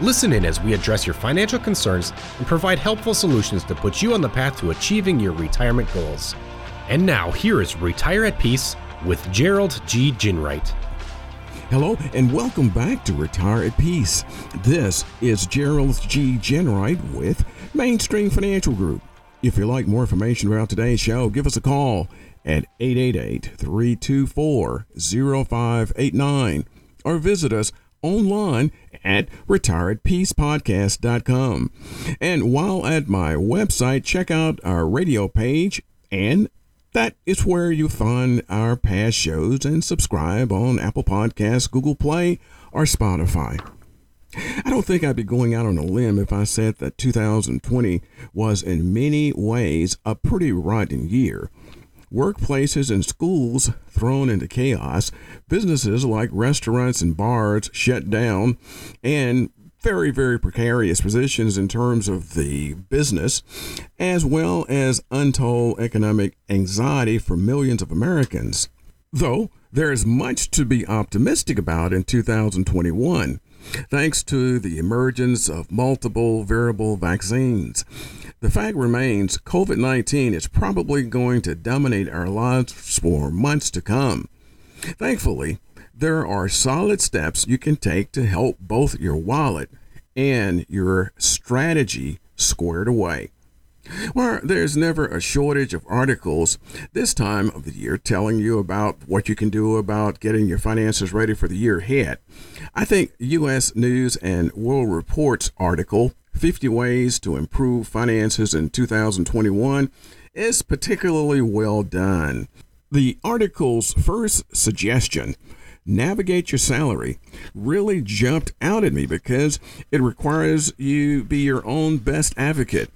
Listen in as we address your financial concerns and provide helpful solutions to put you on the path to achieving your retirement goals. And now, here is Retire at Peace with Gerald G. Ginwright. Hello, and welcome back to Retire at Peace. This is Gerald G. Ginwright with Mainstream Financial Group. If you'd like more information about today's show, give us a call at 888 324 0589 or visit us online at retireatpeacepodcast.com. And while at my website, check out our radio page, and that is where you find our past shows and subscribe on Apple Podcasts, Google Play, or Spotify. I don't think I'd be going out on a limb if I said that 2020 was in many ways a pretty rotten year workplaces and schools thrown into chaos, businesses like restaurants and bars shut down, and very, very precarious positions in terms of the business, as well as untold economic anxiety for millions of Americans. Though there is much to be optimistic about in 2021 thanks to the emergence of multiple variable vaccines. The fact remains COVID 19 is probably going to dominate our lives for months to come. Thankfully, there are solid steps you can take to help both your wallet and your strategy squared away. Well, there's never a shortage of articles this time of the year telling you about what you can do about getting your finances ready for the year ahead. I think U.S. News and World Report's article, 50 Ways to Improve Finances in 2021, is particularly well done. The article's first suggestion navigate your salary really jumped out at me because it requires you be your own best advocate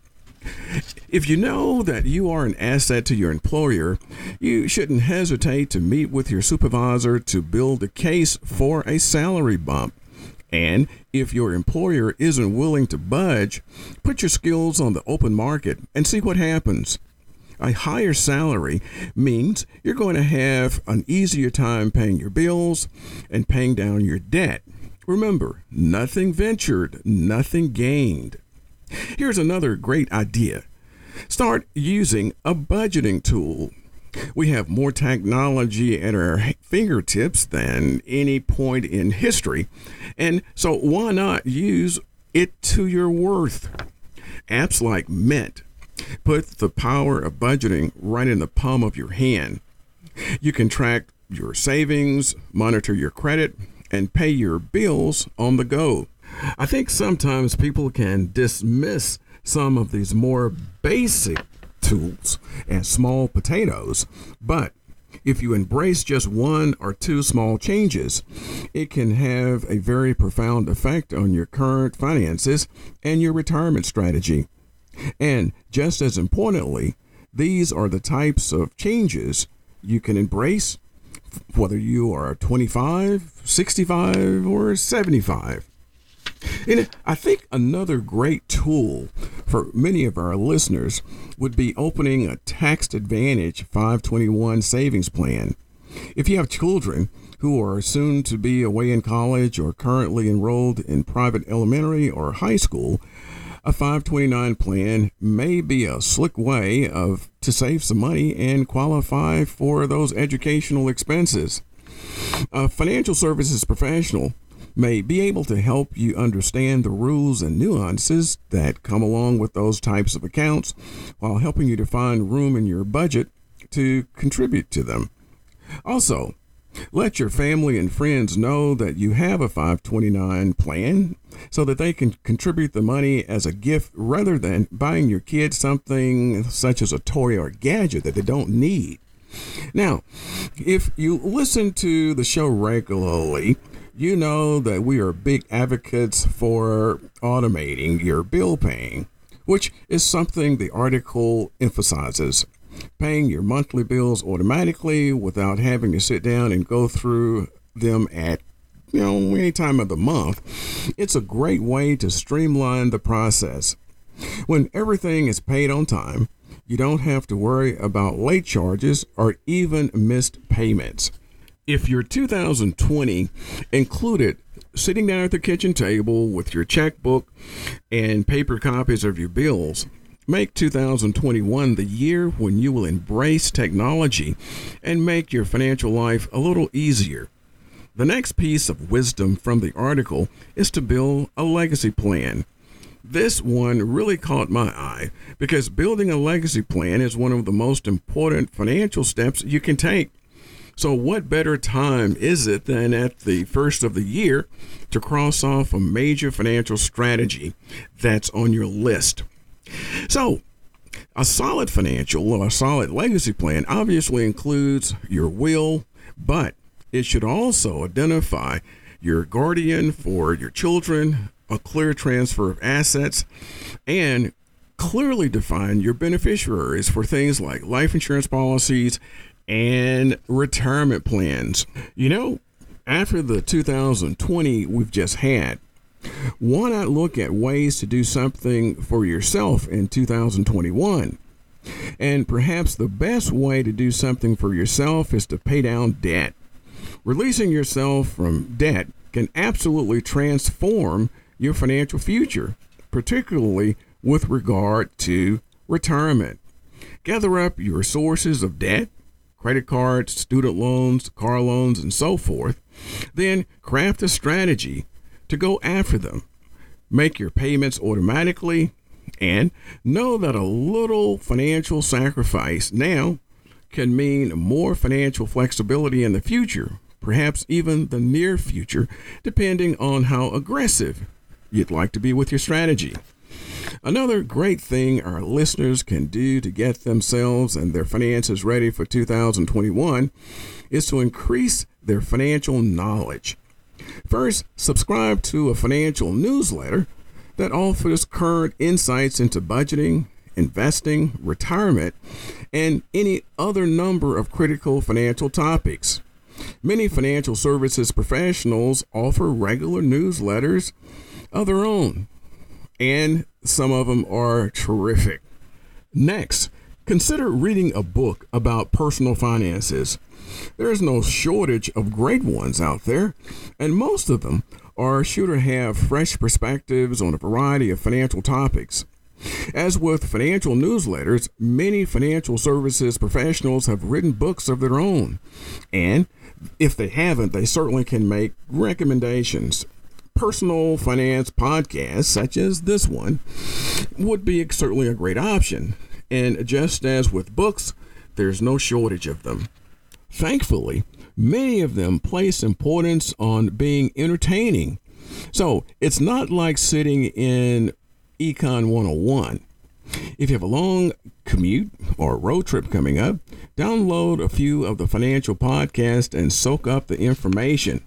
if you know that you are an asset to your employer, you shouldn't hesitate to meet with your supervisor to build a case for a salary bump. And if your employer isn't willing to budge, put your skills on the open market and see what happens. A higher salary means you're going to have an easier time paying your bills and paying down your debt. Remember, nothing ventured, nothing gained. Here's another great idea start using a budgeting tool. We have more technology at our fingertips than any point in history, and so why not use it to your worth? Apps like Mint put the power of budgeting right in the palm of your hand. You can track your savings, monitor your credit, and pay your bills on the go. I think sometimes people can dismiss some of these more basic tools as small potatoes, but if you embrace just one or two small changes, it can have a very profound effect on your current finances and your retirement strategy. And just as importantly, these are the types of changes you can embrace whether you are 25, 65, or 75. And I think another great tool for many of our listeners would be opening a tax advantage 521 savings plan. If you have children who are soon to be away in college or currently enrolled in private elementary or high school, a 529 plan may be a slick way of to save some money and qualify for those educational expenses. A financial services professional may be able to help you understand the rules and nuances that come along with those types of accounts while helping you to find room in your budget to contribute to them. Also, let your family and friends know that you have a 529 plan so that they can contribute the money as a gift rather than buying your kids something such as a toy or gadget that they don't need. Now, if you listen to the show regularly, you know that we are big advocates for automating your bill paying, which is something the article emphasizes. paying your monthly bills automatically without having to sit down and go through them at you know any time of the month. It's a great way to streamline the process. When everything is paid on time, you don't have to worry about late charges or even missed payments. If your 2020 included sitting down at the kitchen table with your checkbook and paper copies of your bills, Make 2021 the year when you will embrace technology and make your financial life a little easier. The next piece of wisdom from the article is to build a legacy plan. This one really caught my eye because building a legacy plan is one of the most important financial steps you can take. So, what better time is it than at the first of the year to cross off a major financial strategy that's on your list? So, a solid financial or a solid legacy plan obviously includes your will, but it should also identify your guardian for your children, a clear transfer of assets, and clearly define your beneficiaries for things like life insurance policies and retirement plans. You know, after the 2020 we've just had, why not look at ways to do something for yourself in 2021? And perhaps the best way to do something for yourself is to pay down debt. Releasing yourself from debt can absolutely transform your financial future, particularly with regard to retirement. Gather up your sources of debt, credit cards, student loans, car loans, and so forth. Then craft a strategy to go after them. Make your payments automatically and know that a little financial sacrifice now can mean more financial flexibility in the future, perhaps even the near future, depending on how aggressive you'd like to be with your strategy. Another great thing our listeners can do to get themselves and their finances ready for 2021 is to increase their financial knowledge. First, subscribe to a financial newsletter that offers current insights into budgeting, investing, retirement, and any other number of critical financial topics. Many financial services professionals offer regular newsletters of their own, and some of them are terrific. Next, consider reading a book about personal finances. There's no shortage of great ones out there, and most of them are sure to have fresh perspectives on a variety of financial topics. As with financial newsletters, many financial services professionals have written books of their own. And if they haven't, they certainly can make recommendations. Personal finance podcasts, such as this one, would be certainly a great option. And just as with books, there's no shortage of them. Thankfully, many of them place importance on being entertaining. So it's not like sitting in Econ 101. If you have a long commute or road trip coming up, download a few of the financial podcasts and soak up the information.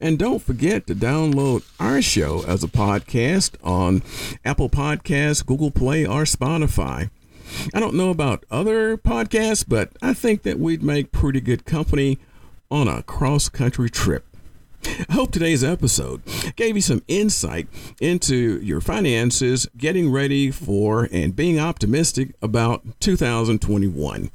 And don't forget to download our show as a podcast on Apple Podcasts, Google Play, or Spotify. I don't know about other podcasts, but I think that we'd make pretty good company on a cross country trip. I hope today's episode gave you some insight into your finances, getting ready for and being optimistic about 2021.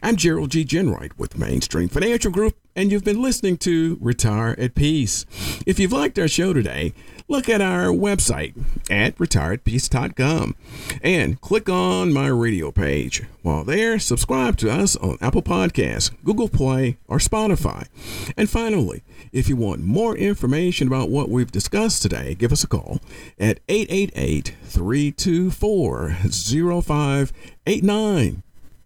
I'm Gerald G. Ginwright with Mainstream Financial Group, and you've been listening to Retire at Peace. If you've liked our show today, look at our website at retireatpeace.com and click on my radio page. While there, subscribe to us on Apple Podcasts, Google Play, or Spotify. And finally, if you want more information about what we've discussed today, give us a call at 888 324 0589.